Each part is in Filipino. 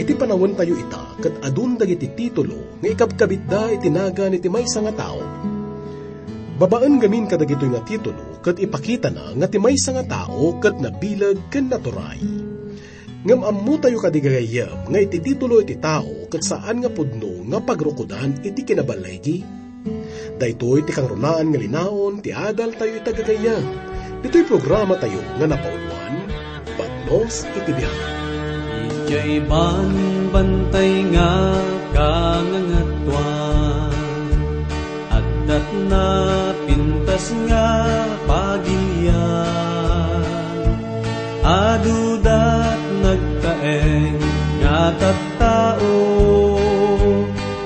Iti panawon tayo ita, kat adun dagiti titulo, nga ikabkabit da itinaga ni timaysa nga tao. Babaan gamin kadagito nga titulo, kat ipakita na nga timaysa nga tao, kat nabilag ken naturay. Ngam ammo tayo kadigagayam, nga iti titulo iti tao, kat saan nga pudno nga pagrukudan iti kinabalaygi. Daytoy ti kang runaan nga linaon, ti adal tayo itagagayam. Dito'y programa tayo nga napauluan, Bagnos iti biyahe. Ijay ban bantay nga kangangatwan At dat na pintas nga pagilyan Adudat nagtaeng nga tattao.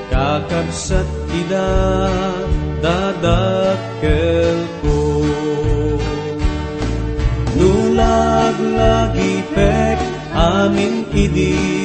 Kakabsat ida ko amin idi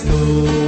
Kristo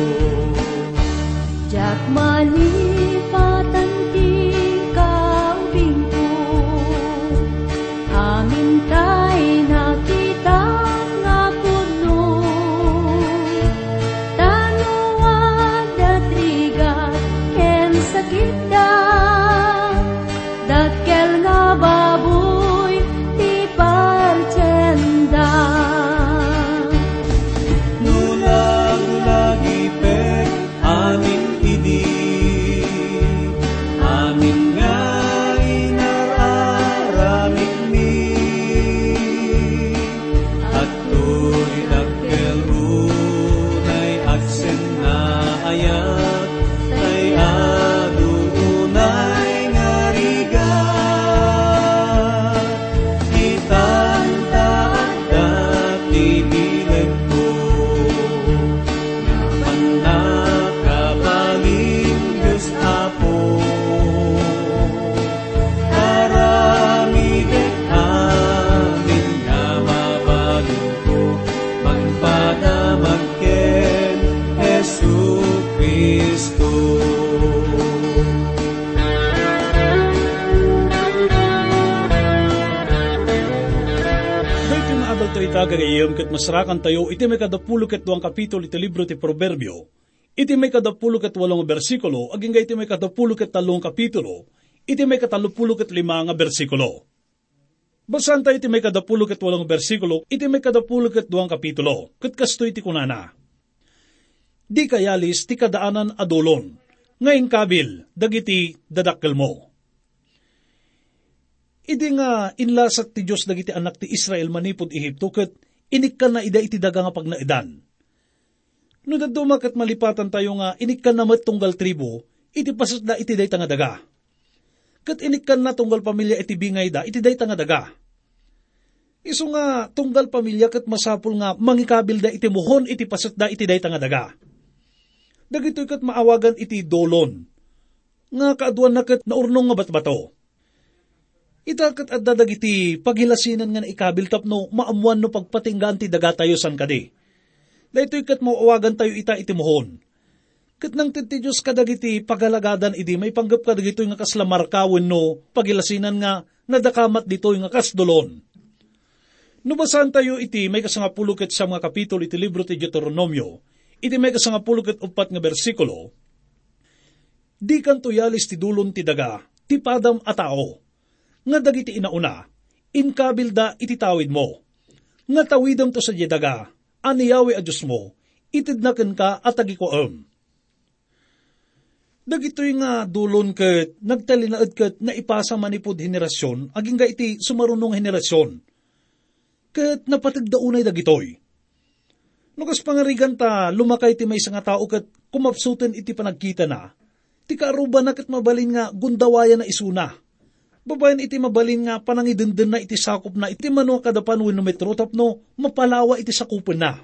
masarakan tayo, iti may kadapulo kat duwang kapitulo iti libro ti Proverbio. Iti may kadapulo kat walong bersikulo, aging iti may kadapulo kat talong kapitulo, iti may katalupulo kat lima nga bersikulo. Basan tayo iti may kadapulo kat walong bersikulo, iti may kadapulo kat duwang kapitulo, kat kasto iti kunana. Di kayalis ti kadaanan adolon, ngayon kabil, dagiti dadakkel mo. Idi nga inlasat ti Diyos dagiti anak ti Israel manipod Ehipto ket inikkan na ida iti daga nga pagnaidan. No daduma ket malipatan tayo nga inikkan na met tunggal tribo, iti pasat da iti day nga daga. Ket inikkan na tunggal pamilya iti bingay da, iti day nga daga. Iso nga tunggal pamilya ket masapul nga mangikabil da iti muhon iti pasat da iti day nga daga. Dagitoy ket maawagan iti dolon. Nga kaaduan na ket naurnong nga batbato. Itakat at dadagiti paghilasinan nga naikabil tapno maamuan no pagpatinggan ti daga tayo san kadi. Dahito'y kat mauawagan tayo ita itimuhon. Kat nang ti Diyos kadagiti pagalagadan idi may panggap kadagito nga kaslamarkawin no paghilasinan nga nadakamat dito nga kasdolon. Nubasan tayo iti may kasangapuluket sa mga kapitulo iti libro ti Deuteronomio, iti may kasangapuluket upat nga bersikulo, Di kan tuyalis ti dulon ti daga, ti padam a tao, nga dagiti inauna, inkabilda iti tawid mo. Nga tawidam to sa daga, aniyawi a Diyos mo, itidnaken ka at agikoam. Dagitoy nga dulon ket nagtalinaed ket na ipasa manipod henerasyon, aging ga iti sumarunong henerasyon. Ket napatagdaunay dagitoy. Nukas pangarigan ta, lumakay ti may nga tao kat kumapsutan iti panagkita na. Ti kaaruba na kat mabalin nga gundawaya na isuna. Babayan iti mabalin nga panangidenden na iti sakop na iti mano kadapan wino metro tapno mapalawa iti sakupan na.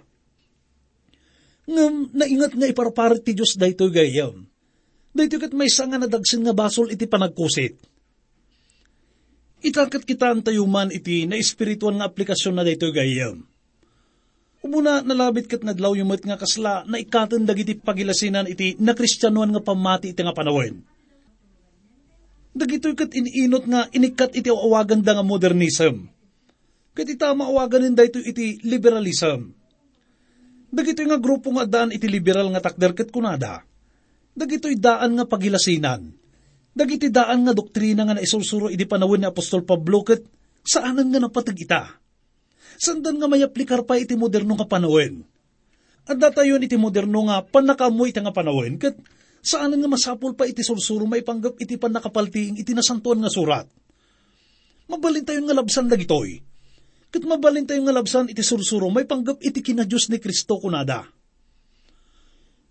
Ngam naingat nga iparaparit ti Diyos dayto gayam. Dayto kat may nga nadagsin nga basol iti panagkusit. Itakat kita ang tayuman iti na espirituan nga aplikasyon na dayto gayam Umuna nalabit kat nadlaw yung nga kasla na ikatan dagiti pagilasinan iti na kristyanuan nga pamati iti nga panawin. Dagitoy kat iniinot nga inikat iti awagan da nga modernism. Kat ita maawagan da ito iti liberalism. Dagitoy nga grupo nga daan iti liberal nga takder kat kunada. Dagitoy daan nga pagilasinan. Dagiti daan nga doktrina nga naisulsuro iti panawin ni Apostol Pablo kat saanan nga napatag ita sandan nga may aplikar pa iti moderno nga panawin. At datayon iti moderno nga panakamoy iti nga panawin, kat saan nga masapol pa iti sursuro may panggap iti panakapaltiing iti nasantuan nga surat. Mabalin tayo nga labsan dagitoy. Kat mabalin tayo nga labsan iti sursuro may panggap iti kinadyos ni Kristo kunada.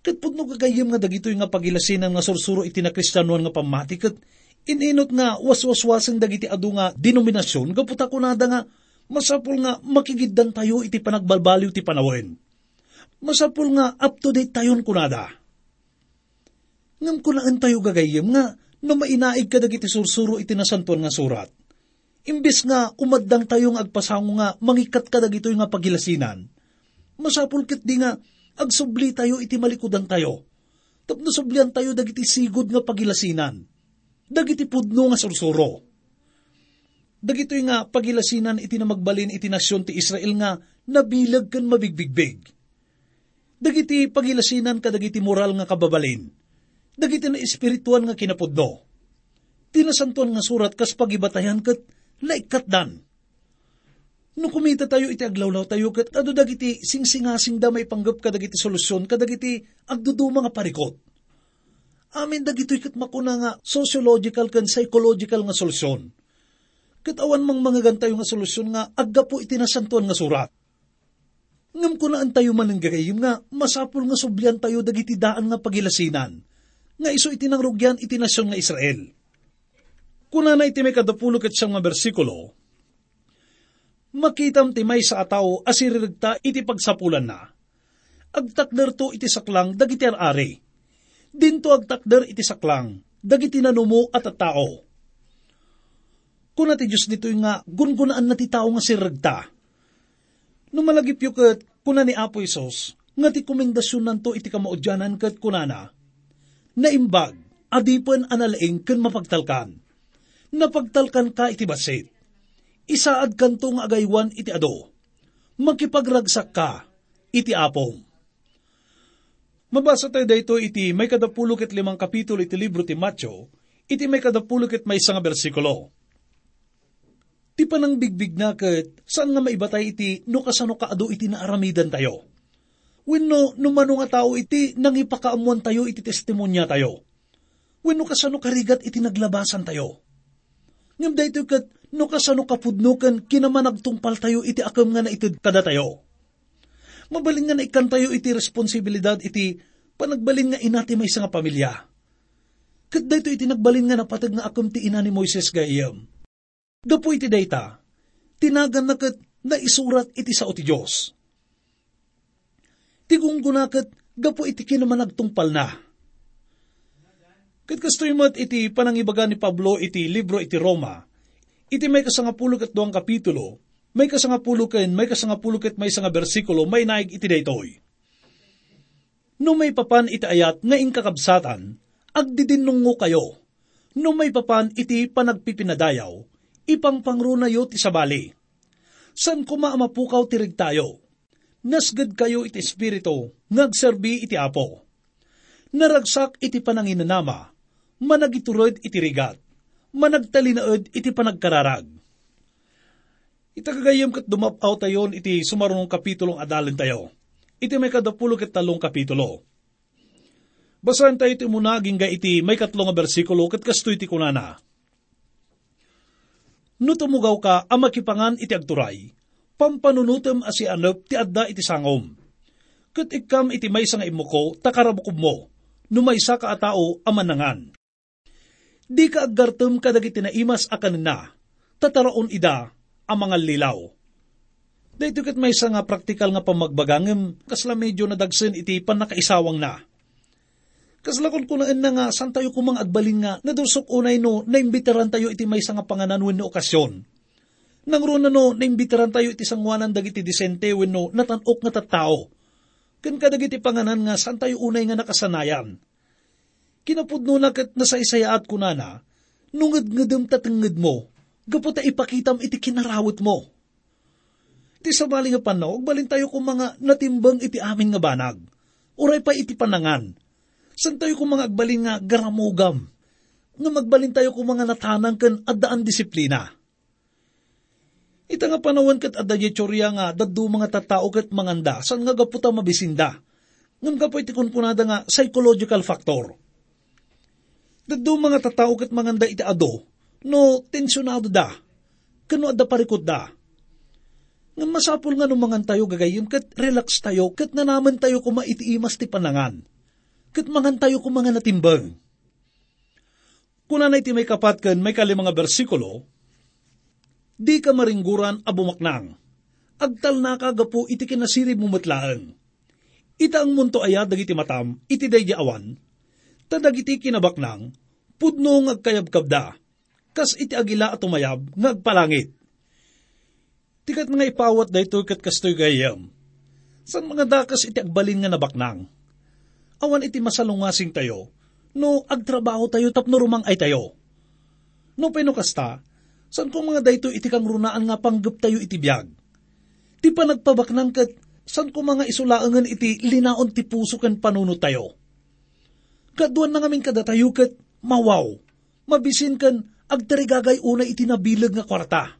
Kat pudno kagayim nga dagitoy nga pagilasinan nga sursuro iti na kristyanuan nga pamati kat ininot nga waswaswasan dagiti adu nga denominasyon gaputa kunada nga Masapul nga makigiddan tayo iti panagbalbaliw ti panawin. Masapul nga up to date tayon kunada. Ngam kunaan tayo gagayim nga no mainaig ka dagiti sursuro iti nasantuan nga surat. Imbis nga umaddang tayong agpasango nga mangikat ka dagito nga pagilasinan. Masapul kit di nga agsubli tayo iti malikudan tayo. Tapno sublian tayo dagiti sigod nga pagilasinan. Dagiti pudno nga sursuro Dagitoy nga pagilasinan iti na magbalin iti nasyon ti Israel nga nabilag kan mabigbigbig. Dagiti pagilasinan kadagiti moral nga kababalin. Dagiti na espirituan nga kinapudno. Tinasantuan nga surat kas pagibatayan kat laikatdan. No kumita tayo iti aglawlaw tayo kat ado dagiti singsingasing da may panggap kadagiti solusyon kadagiti agduduma nga parikot. Amin dagitoy kat makuna nga sociological kan psychological nga solusyon Katawan mang mga gantayo nga solusyon nga agga po itinasantuan nga surat. Ngam ko na tayo man ng gagayim nga masapul nga sublian tayo dagiti daan nga pagilasinan. Nga iso itinangrugyan itinasyon nga Israel. Kuna na iti may kadapulo kat siyang nga bersikulo, makitam ti may sa ataw asiririgta iti pagsapulan na. Agtakder to iti saklang dagiti ari. Dinto agtakder iti saklang dagiti nanumo at at tao Kuna ti Diyos dito nga, gungunaan na ti tao nga siragta. No malagip yu kat, kuna ni Apo Isos, nga ti komendasyon nanto iti kamaudyanan kat kunana, naimbag, adipan analaing kan mapagtalkan. Napagtalkan ka iti basit. Isaad kanto nga agaywan iti ado. Magkipagragsak ka, iti apong. Mabasa tayo dito iti may kadapulukit limang kapitulo iti libro ti Matyo, iti may kadapulukit may isang bersikulo. Ti panang bigbig na kat, saan nga maibatay iti no kasano kaado iti naaramidan tayo. Wenno no mano nga tao iti nang ipakaamuan tayo iti testimonya tayo. Wenno kasano karigat iti naglabasan tayo. Ngam dayto kat no kasano kapudnukan kinamanagtungpal tayo iti akam nga na itid kada tayo. Mabalin nga na ikan tayo iti responsibilidad iti panagbalin nga inati may nga pamilya. Kat dayto iti nagbalin nga napatag nga akam ti ina ni Moises gayam Gapo iti dayta, tinagan na kat na isurat iti sao ti Diyos. Tigong gunakat, gapo iti kinamanagtungpal na. Kat kastoy mat iti panangibaga ni Pablo iti libro iti Roma, iti may kasangapulok at duwang kapitulo, may kasangapulukan, may kasangapulok at may sanga bersikulo, may naig iti daytoy. No may papan iti ayat nga inkakabsatan, agdidinungo kayo. No may papan iti panagpipinadayaw, ipang pangrunayo ti sabali. San kuma mapukaw tirig tayo? Nasgad kayo iti espiritu, nagserbi iti apo. Naragsak iti pananginanama, managiturod iti rigat, managtalinaod iti panagkararag. Itagagayam kat dumapaw tayon iti sumarunong kapitulong adalin tayo. Iti may kadapulo kat talong kapitulo. Basahan tayo iti munaging ga iti may katlong bersikulo kat kasto iti kunana no tumugaw ka ang makipangan iti agturay, pampanunutem asi anop ti adda iti sangom. Kat ikam iti may nga imuko, takarabukob mo, numaysa ka a tao amanangan. Di ka aggartem kadagiti na imas akan na, tataraon ida ang lilaw. Dahito kat may nga praktikal nga pamagbagangem, kasla medyo nadagsen iti pan nakaisawang na. Kaslakon ko na na nga, san tayo kumang agbalin nga, nadusok unay no, naimbitaran tayo iti may nga panganan wenno okasyon. Nang runa no, naimbitaran tayo iti sangwanan dagiti disente wenno natanok nga tattao. Kan kadagiti panganan nga, san tayo unay nga nakasanayan. Kinapudno na kat nasaysayaat ko na na, nungad ngadam tatangad mo, gaputa ipakitam iti kinarawat mo. Iti sa bali nga panaw, balin tayo kung mga natimbang iti amin nga banag. Uray pa iti panangan. San tayo kung mga agbalin nga garamugam. Nga magbalin tayo kung mga natanang kan adaan disiplina. Ita nga panawan kat adda chorya nga daddo mga tatao kat manganda san nga gaputa mabisinda. Ngam kapo iti kunkunada nga psychological factor. Daddo mga tatao kat manganda iti ado no tensyonado da. Kano adda parikot da nga masapul nga numangan tayo gagayim, kat relax tayo, kat nanaman tayo kuma itiimas ti panangan. Kat mangan tayo kung mga natimbang. Kuna na iti may kapat kan may kali mga bersikulo, di ka maringguran abumaknang. Agtal na kagapo iti kinasirib mo matlaan. Ita ang munto aya dagiti matam, iti day awan, tadagiti kinabaknang, pudno ng agkayab-kabda, kas iti agila at umayab, ngagpalangit Tikat nga ipawat da ito kat kastoy gayam. San mga dakas iti agbalin nga nabaknang. Awan iti masalungasing tayo, no agtrabaho tayo tapno rumang ay tayo. No peno kasta, san kung mga dayto iti kang runaan nga panggap tayo iti biyag. Ti pa nagpabaknang kat, san kung mga isulaangan iti linaon ti puso kan panuno tayo. Kaduan na ngamin kada tayo kat mawaw, mabisin kan agtarigagay una iti nabilag nga kwarta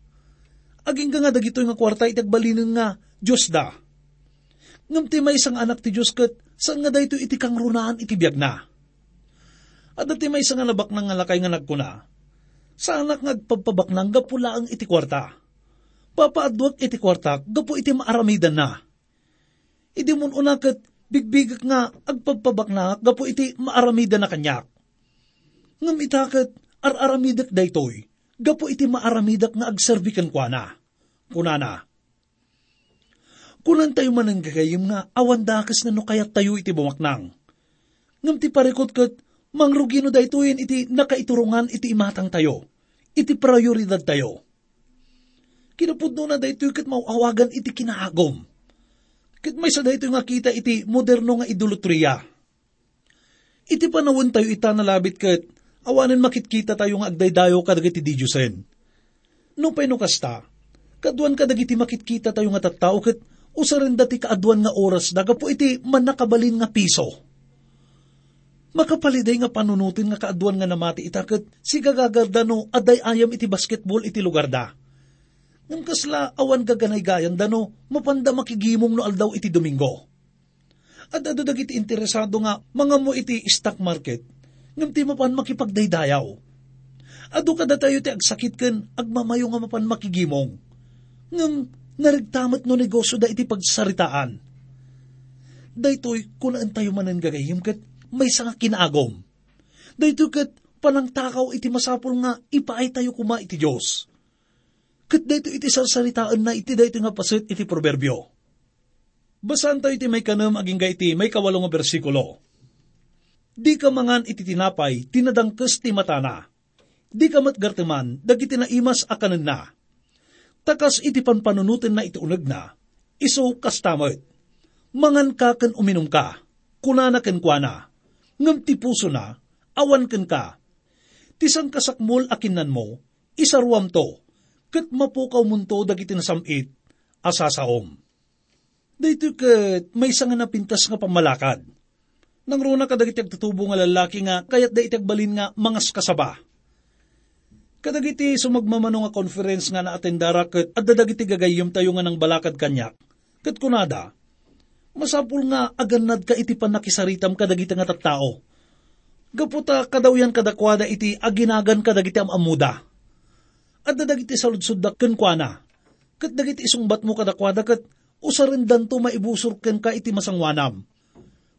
Aging nga dagito nga kwarta itagbalinin nga Diyos da. Ngam ti may isang anak ti Diyos kat saan nga dayto iti kang runaan iti biyag na. At dati may isang alabak ng alakay nga nagkuna. Sa anak nga agpapabak ng gapula ang iti kwarta. Papaadwag iti kwarta, gapo iti maaramidan na. Idi mun unakat, bigbigak nga agpapabak na, gapo iti maaramidan na kanyak. Ngam itakat, ar-aramidak daytoy, gapo iti maaramidak nga agserbikan kwa na. Kunana. Kunan tayo man ang gagayim nga awan dakas na no kayat tayo iti bumaknang. Ngam ti parikot kat mangrugino daytoyin iti nakaiturungan iti imatang tayo. Iti prioridad tayo. Kinapudno na daytoy kat mauawagan iti kinaagom. Kat may sa daytoy nga kita iti moderno nga idolotriya. Iti panawon tayo ita nalabit kat awanan makitkita tayo nga agdaydayo kadagiti di Diyosen. No pay no kasta, kaduan kadagiti makitkita tayo nga tattao kat usarin dati kaaduan nga oras daga po iti manakabalin nga piso. Makapaliday nga panunutin nga kaaduan nga namati itakat si gagagarda no aday ayam iti basketball iti lugar da. Ngam kasla awan gaganay gayan dano mapanda makigimong no aldaw iti Domingo. At ado dagiti interesado nga mga mo iti stock market ngam ti mapan makipagdaydayaw. Ado kada tayo ti agsakit ken agmamayo nga mapan makigimong. Ngam narigtamat no negosyo da iti pagsaritaan. Daytoy kunaan tayo manan gagayim ket may nga kinagom. Daytoy ket panang takaw iti masapol nga ipaay tayo kuma iti Diyos. Ket dayto iti sarsaritaan na iti dayto nga pasit iti proverbio. Basan tayo iti may kanam aging iti may kawalong bersikulo Di ka mangan iti tinapay, tinadangkes ti matana. Di ka matgarteman, dagiti na imas akanan na. Takas iti panpanunutin na iti unag na, iso kastamot. Mangan ka kan uminom ka, kunana ken kuana. Ngam ti puso na, awan ken ka. Tisang kasakmol akinan mo, isaruam to, kat mapukaw munto dagiti nasamit, asasaom. Dito kat may nga napintas nga pamalakad nang runa kadagiti agtutubo nga lalaki nga, kayat da itagbalin nga mangas kasaba. Kadagiti sumagmamano nga conference nga naatendara kat at dadagiti gagayom tayo nga ng balakad kanyak. Kat kunada, masapul nga aganad ka iti panakisaritam kadagiti nga tattao. Gaputa kadawyan kadakwada iti aginagan kadagiti amamuda. At dadagiti saludsud da kenkwana. Kat dagiti isungbat mo kadakwada kat usarindan to maibusor ken ka iti masangwanam.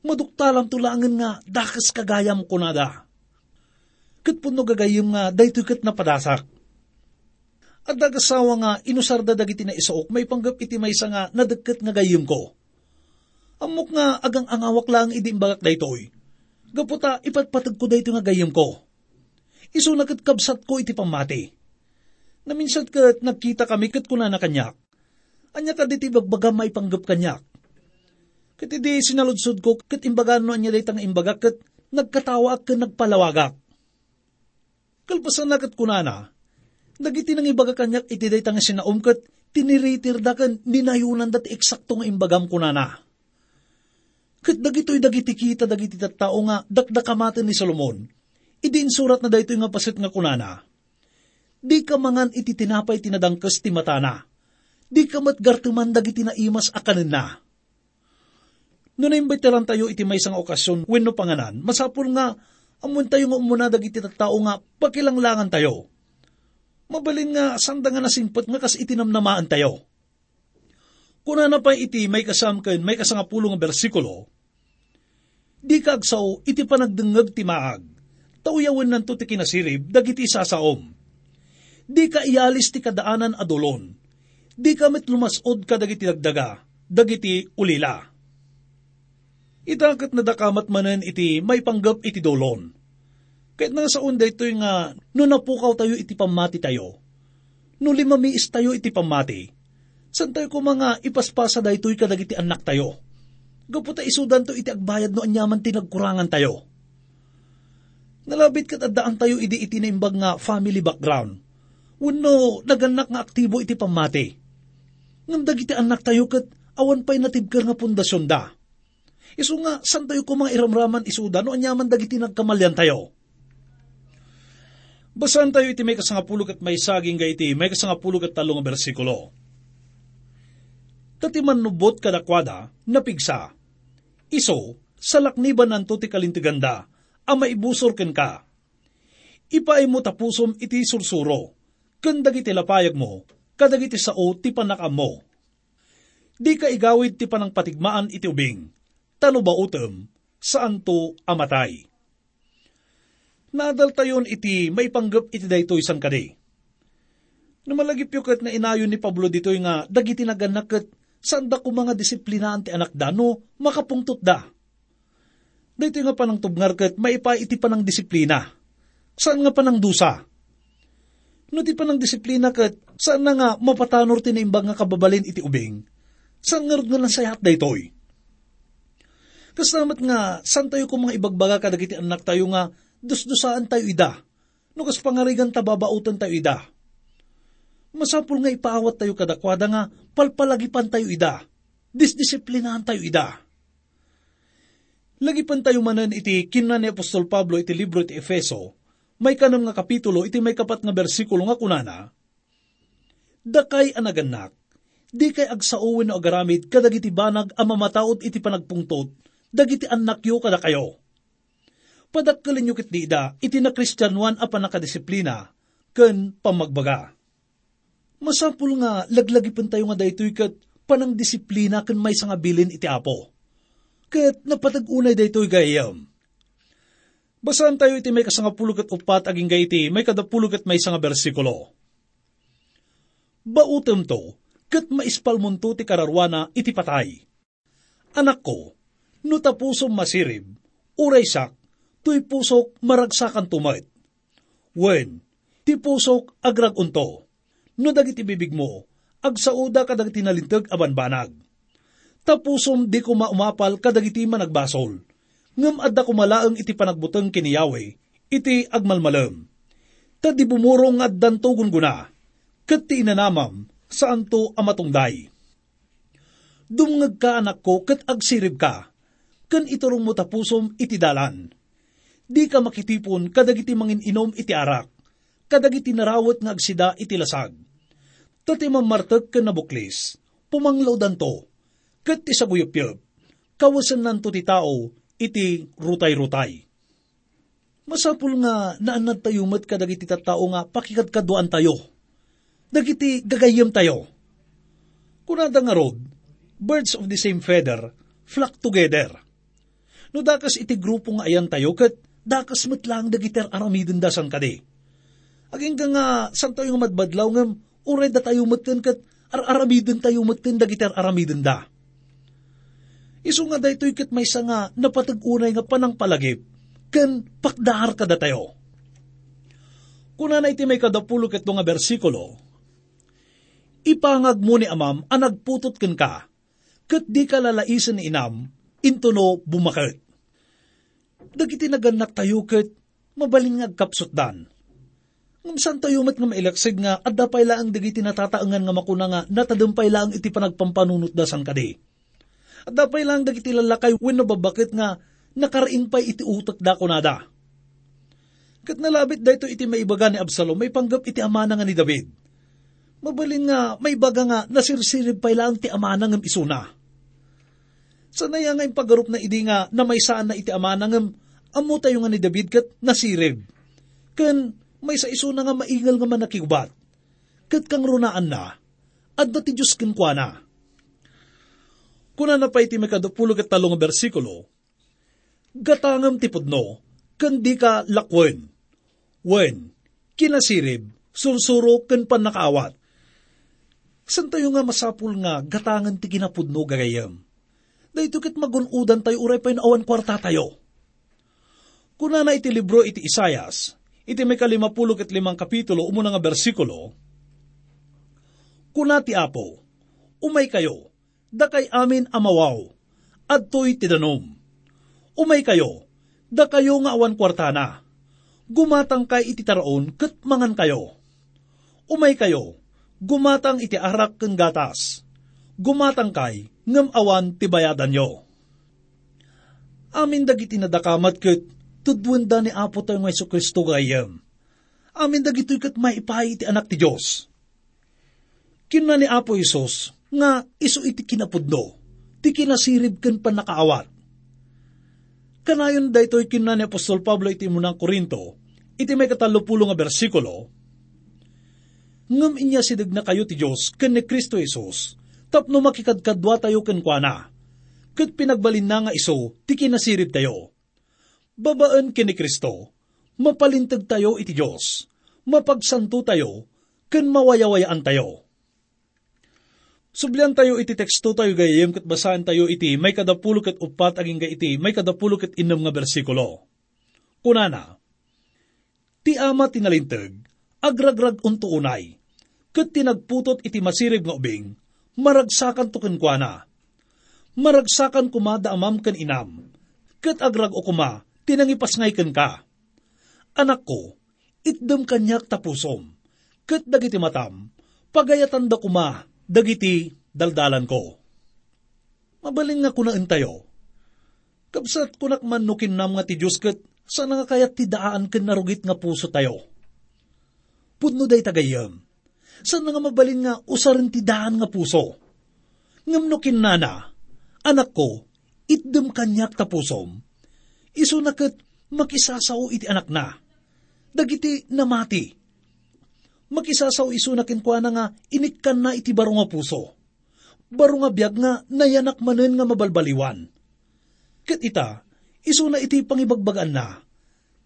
Maduktalam tulangan nga dakas kagayam kunada. Kat puno gagayim nga daytoy kat napadasak. At dagasawa nga inusarda dagiti na isaok may panggap iti maysa nga nadagkat nga gayim ko. Amok nga agang angawak lang idi imbagak daytoy. Gaputa ipatpatag ko dayto nga gayim ko. Iso kabsat ko iti pamati. Naminsan kat nagkita kami kat kuna na kanyak. Anya ka diti bagbaga may panggap kanyak. Kat iti sinaludsod ko kat imbagan no anya daytang imbaga kat nagkatawa ka nagpalawagak. Kalpasan na kat kunana, Dagiti nang ibaga kanyak iti day tanga sinaum kat tiniritir da kan ninayunan dati eksakto nga imbagam kunana. Kat dagito'y dagiti kita dagiti tattao nga dakdakamaten ni Solomon. Idin surat na daytoy nga pasit nga kunana. Di ka mangan iti tinapay tinadangkas ti matana. Di ka matgartuman dagiti na imas akanin na. No naimbitaran tayo iti may isang okasyon wenno panganan, masapul nga amon tayo nga umuna dagiti tattao nga pakilanglangan tayo mabalin nga sanda nga nasingpot nga kas itinamnamaan tayo. Kuna na pa iti may kasamkan, may kasangapulo nga bersikulo, di ka agsaw iti panagdengag ti maag, tauyawan nanto ti kinasirib, dagiti sasaom. Di ka ialis ti kadaanan adulon, di ka met lumasod ka dagiti dagdaga, dagiti ulila. Itakat na dakamat manen iti may panggap iti dolon kahit nga sa unday ito nga, no napukaw tayo iti pamati tayo. No limamiis tayo iti pamati. San tayo ko mga ipaspasa da ito'y kadagiti anak tayo. Gaputa isudan to iti agbayad no anyaman tinagkurangan tayo. Nalabit kat adaan tayo iti iti naimbag nga family background. Wano, naganak nga aktibo iti pamati. Ngam dagiti anak tayo kat awan pa'y natibkar nga pundasyon da. Iso nga, san tayo ko mga iramraman isuda no anyaman dagiti nagkamalyan tayo. Basan tayo iti may kasangapulog at may saging ga iti may kasangapulog at talong bersikulo. Tatiman nubot kadakwada, napigsa. Iso, sa lakniban ng tuti kalintiganda, ang maibusor ken ka. Ipaay mo tapusom iti sursuro, kandag iti lapayag mo, kadag iti sao ti panakam mo. Di ka igawid ti panang patigmaan iti ubing, tano ba utem, saan to amatay Nadal tayon iti may panggap iti daytoy san kadi. Numalagip yukat na inayon ni Pablo ditoy nga dagiti naganaket saan da ko mga disiplinaan ti anak da no makapungtot da. Dito nga panang tubngar kat maipa iti panang disiplina. Saan nga panang dusa? No ti panang disiplina kat saan na nga mapatanor tinaimbang nga kababalin iti ubing? Saan nga nga nasayat daytoy? Kasamat nga, saan tayo kung mga ibagbaga kadagiti anak tayo nga dusdusaan tayo ida. No kas pangarigan tababautan tayo ida. Masapul nga ipaawat tayo kadakwada nga palpalagipan tayo ida. Disdisiplinahan tayo ida. Lagipan tayo manan iti kinan ni Apostol Pablo iti libro iti Efeso, may kanam nga kapitulo iti may kapat nga bersikulo nga kunana, Dakay anaganak, di kay agsauwen no agaramid kadagiti banag ang mamataod iti panagpungtot, dagiti anak yo kada kayo padakkalin nyo kit da, iti na kristyanuan apan nakadisiplina, ken pamagbaga. Masapul nga, laglagipin tayo nga daytoy kat panang disiplina ken may sangabilin iti apo. Kat napatag-unay daytoy gayam. Basan tayo iti may kasangapulog at upat aging gayti, may kadapulog at may sanga bersikulo. Bautem to, kat maispalmunto ti kararwana iti patay. Anak ko, no tapusom masirib, uray sak, tuy pusok maragsakan tumayt. Wen, ti pusok agrag unto. No dagiti bibig mo, agsauda kadagiti nalintag abanbanag. Tapusom di ko maumapal kadagiti managbasol. Ngam adda kumalaang iti panagbutang kiniyawe, iti agmalmalam. Ta di bumurong at dantugon guna, kat ti inanamam, saan to amatungday. Dumngag ka anak ko, kat agsirib ka, kan iturong mo tapusom iti dalan di ka makitipon kadagiti mangin inom iti arak, kadagiti narawat nga agsida iti lasag. Tati mamartag ka nabuklis, pumanglaw danto, kat ti saguyupyup, kawasan nanto ti tao, iti rutay-rutay. Masapul nga naanad tayo mat kadagiti tattao nga pakikadkaduan tayo. Dagiti gagayem tayo. Kunada nga rod, birds of the same feather flock together. No dakas iti grupo nga ayan tayo, kat dakas matlang dagiter aramidin da san kadi. Aging ka nga, san tayo nga madbadlaw ngam, uray da tayo matkan kat ar-aramidin tayo matkan dagiter aramidin da. Isu nga da ito'y kat may nga napatag-unay nga panang palagip, kan pakdahar ka da tayo. Kuna na iti may kadapulo ket nga bersikulo, ipangag mo ni amam ang nagputot ken ka, kat di ka lalaisan ni inam, intuno bumakit. Dagiti naganak tayo ket mabaling nga kapsutdan. Ngumsan tayo mat nga mailaksig nga at dapay laang dagiti natataangan nga makuna nga natadumpay laang iti panagpampanunot dasan kadi. At dapay laang dagiti lalakay wenno babakit nga nakaraing pa'y iti utak da kunada. Kat nalabit da ito iti maibaga ni Absalom, may panggap iti amana nga ni David. Mabalin nga, may baga nga, nasirsirib pa ilang ti amana ngam isuna. Sanaya nga yung pagarup na idi nga, na may saan na iti amana ngam, amo tayo nga ni David kat nasirib. Kan, may sa isuna nga maingal nga manakigubat. Kat kang runaan na, at dati Diyos kinkwa na. Kuna na pa iti may kadupulog at talong bersikulo, gatangam tipudno, kandi ka lakwen. Wen, kinasirib, sursuro ken panakaawat. San tayo nga masapul nga gatangan ti kinapudno gagayam. Dahito kit magunudan tayo uray pa awan kwarta tayo. Kuna na iti libro iti Isayas, iti may kalimapulo ket limang kapitulo umuna nga bersikulo, Kuna ti apo, umay kayo, dakay amin amawaw, adtoy ti danom. Umay kayo, da kayo nga awan kwartana. Gumatang kay iti taraon ket mangan kayo. Umay kayo, gumatang iti arak ken gatas. Gumatang kay ngem awan ti bayadan nyo. Amin dagiti nadakamat ket tudwen da ni Apo tayo nga Kristo gayem. Amin dagiti ket maipahay iti anak ti Dios. Kinna ni Apo Isos nga isu iti kinapudno, ti kinasirib ken panakaawat Kanayon da ito'y kinna ni Apostol Pablo iti munang Korinto, iti may katalupulo nga bersikulo, Ngam inya sidag na kayo ti Diyos, ken ni Kristo Isos, tapno makikadkadwa tayo ken kuana, ket pinagbalin na nga iso, ti kinasirib tayo. Babaan ken ni Kristo, mapalintag tayo iti Diyos, mapagsanto tayo, ken mawayawayaan tayo. Sublian tayo iti teksto tayo gayem kat basahan tayo iti may kadapulo kat upat aging iti may kadapulo kat inam nga bersikulo. Kunana, Ti ama tinalintag, agragrag unto unay, kat tinagputot iti masirib nga ubing, maragsakan to kenkwana. Maragsakan kumada amam kan inam, kat agrag o kuma, tinangipas ngay ken ka. Anak ko, itdem kanyak tapusom, kat dagiti matam, pagayatan da kuma, dagiti daldalan ko. Mabaling nga kunaan tayo. Kapsat kunak man nukin nam nga ti Diyos kat sana nga kayat ti daan ken narugit nga puso tayo. Pudno day tagayam. Sana nga mabalin nga usarin ti daan nga puso. Ngam nukin nana, anak ko, itdem kanyak tapusom. Iso na kat makisasaw iti anak na. Dagiti namati makisasaw iso na kinkwana nga inikkan na iti baro nga puso. Baro nga biyag nga nayanak manen nga mabalbaliwan. Kat ita, iso na iti pangibagbagan na,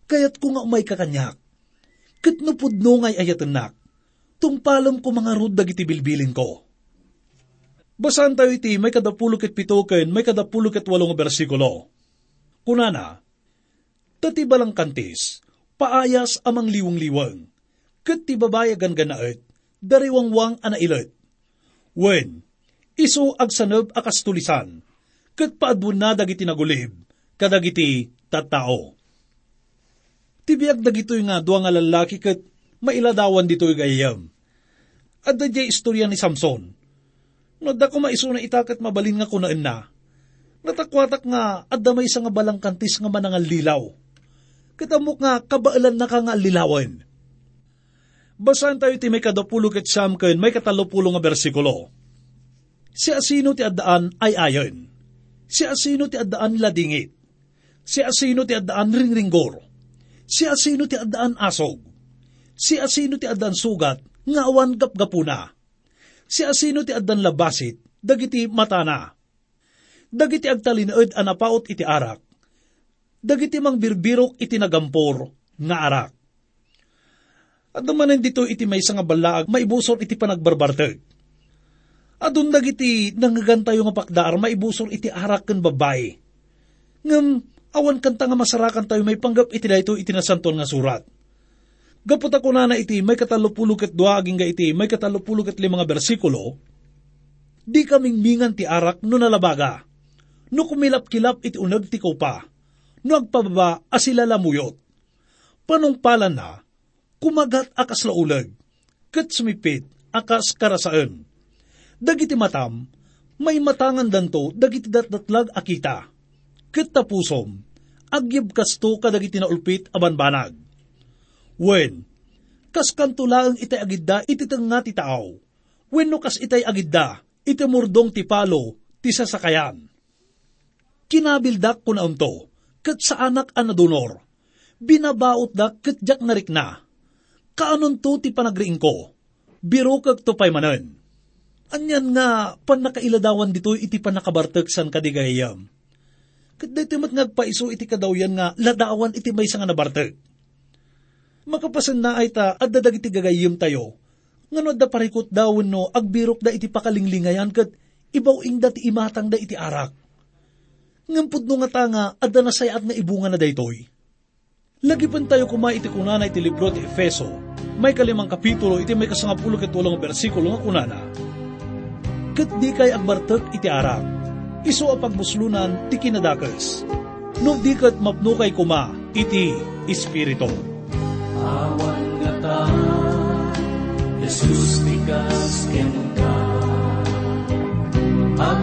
kayat ko nga umay kakanyak. Kat napudno ngay ayatanak, tungpalam ko mga rod dagiti bilbilin ko. Basan tayo iti may kadapulo ket pitoken, may kadapulo ket walong bersikulo. Kunana, tati balang kantis, paayas amang liwang-liwang ket ti babayagan ganaet, dariwangwang ana ilet. Wen, iso agsanob akas tulisan, ket paadbun na dagiti nagulib, kadagiti tattao. Tibiyag dagitoy nga duwa nga lalaki ket mailadawan ditoy gayam. At dadya istorya ni Samson. No da ko maiso na itakat mabalin nga kunaan na. Natakwatak nga at damay sa nga balang nga manangal lilaw. Katamok nga kabaalan na ka nga lilawan Basahan tayo ti may kadapulo ket siyam may katalupulo nga bersikulo. Si asino ti addaan ay ayon. Si asino ti addaan ladingit. Si asino ti addaan ringringgor. Si asino ti addaan asog. Si asino ti addaan sugat nga awan gapgapuna. Si asino ti addaan labasit dagiti matana. Dagiti agtalinood anapaot iti arak. Dagiti mang birbirok iti nagampor nga arak. At naman dito iti may nga balaag, maibusor iti panagbarbarteg. Adun dagiti nangagantayo nga pakdaar, maibusor iti arak ken babae. Ngem, awan kanta nga masarakan tayo may panggap iti dayto iti nasanton nga surat. Gapot ako na na iti may katalupulo ket dua aging iti may katalupulo ket limang bersikulo, di kaming mingan ti arak no nalabaga. No kumilap-kilap iti unag ti pa, no agpababa asila lamuyot. Panungpalan na, kumagat akas laulag, kat sumipit akas karasaan. Dagiti matam, may matangan danto dagiti datdatlag akita. Kat tapusom, agyab kasto kadagiti naulpit abanbanag. Wen, kas kantulaang itay agidda iti nga ti taaw. Wen no kas itay agidda, iti murdong ti palo, ti sasakayan. Kinabildak ko na unto, kat sa anak anadunor, binabaot da kat jak narik na, kaanon to ti panagriing ko, biro kag to pay manen. Anyan nga, pan nakailadawan dito iti panakabartek san kadigayam. Kat dito mat ngagpaiso iti kadawyan nga, ladawan iti may nga nabartek. Makapasan na ay ta, at dadag iti gagayim tayo. Nga da parikot dawon no, agbirok da iti pakalinglingayan kat ibaw ing dati imatang da iti arak. Ngampod no nga tanga, at da nasayat nga ibunga na daytoy Lagi pa tayo kumay iti kunana iti libro ti Efeso, may kalimang kapitulo iti may kasangapulo ket walong bersikulo nga kunana. Kat di kay agbartek iti arak, iso a pagbuslunan ti kinadakas. No di kat mapno kay kuma iti Espiritu. Awan nga ta, Jesus tikas ken ka, at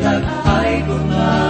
I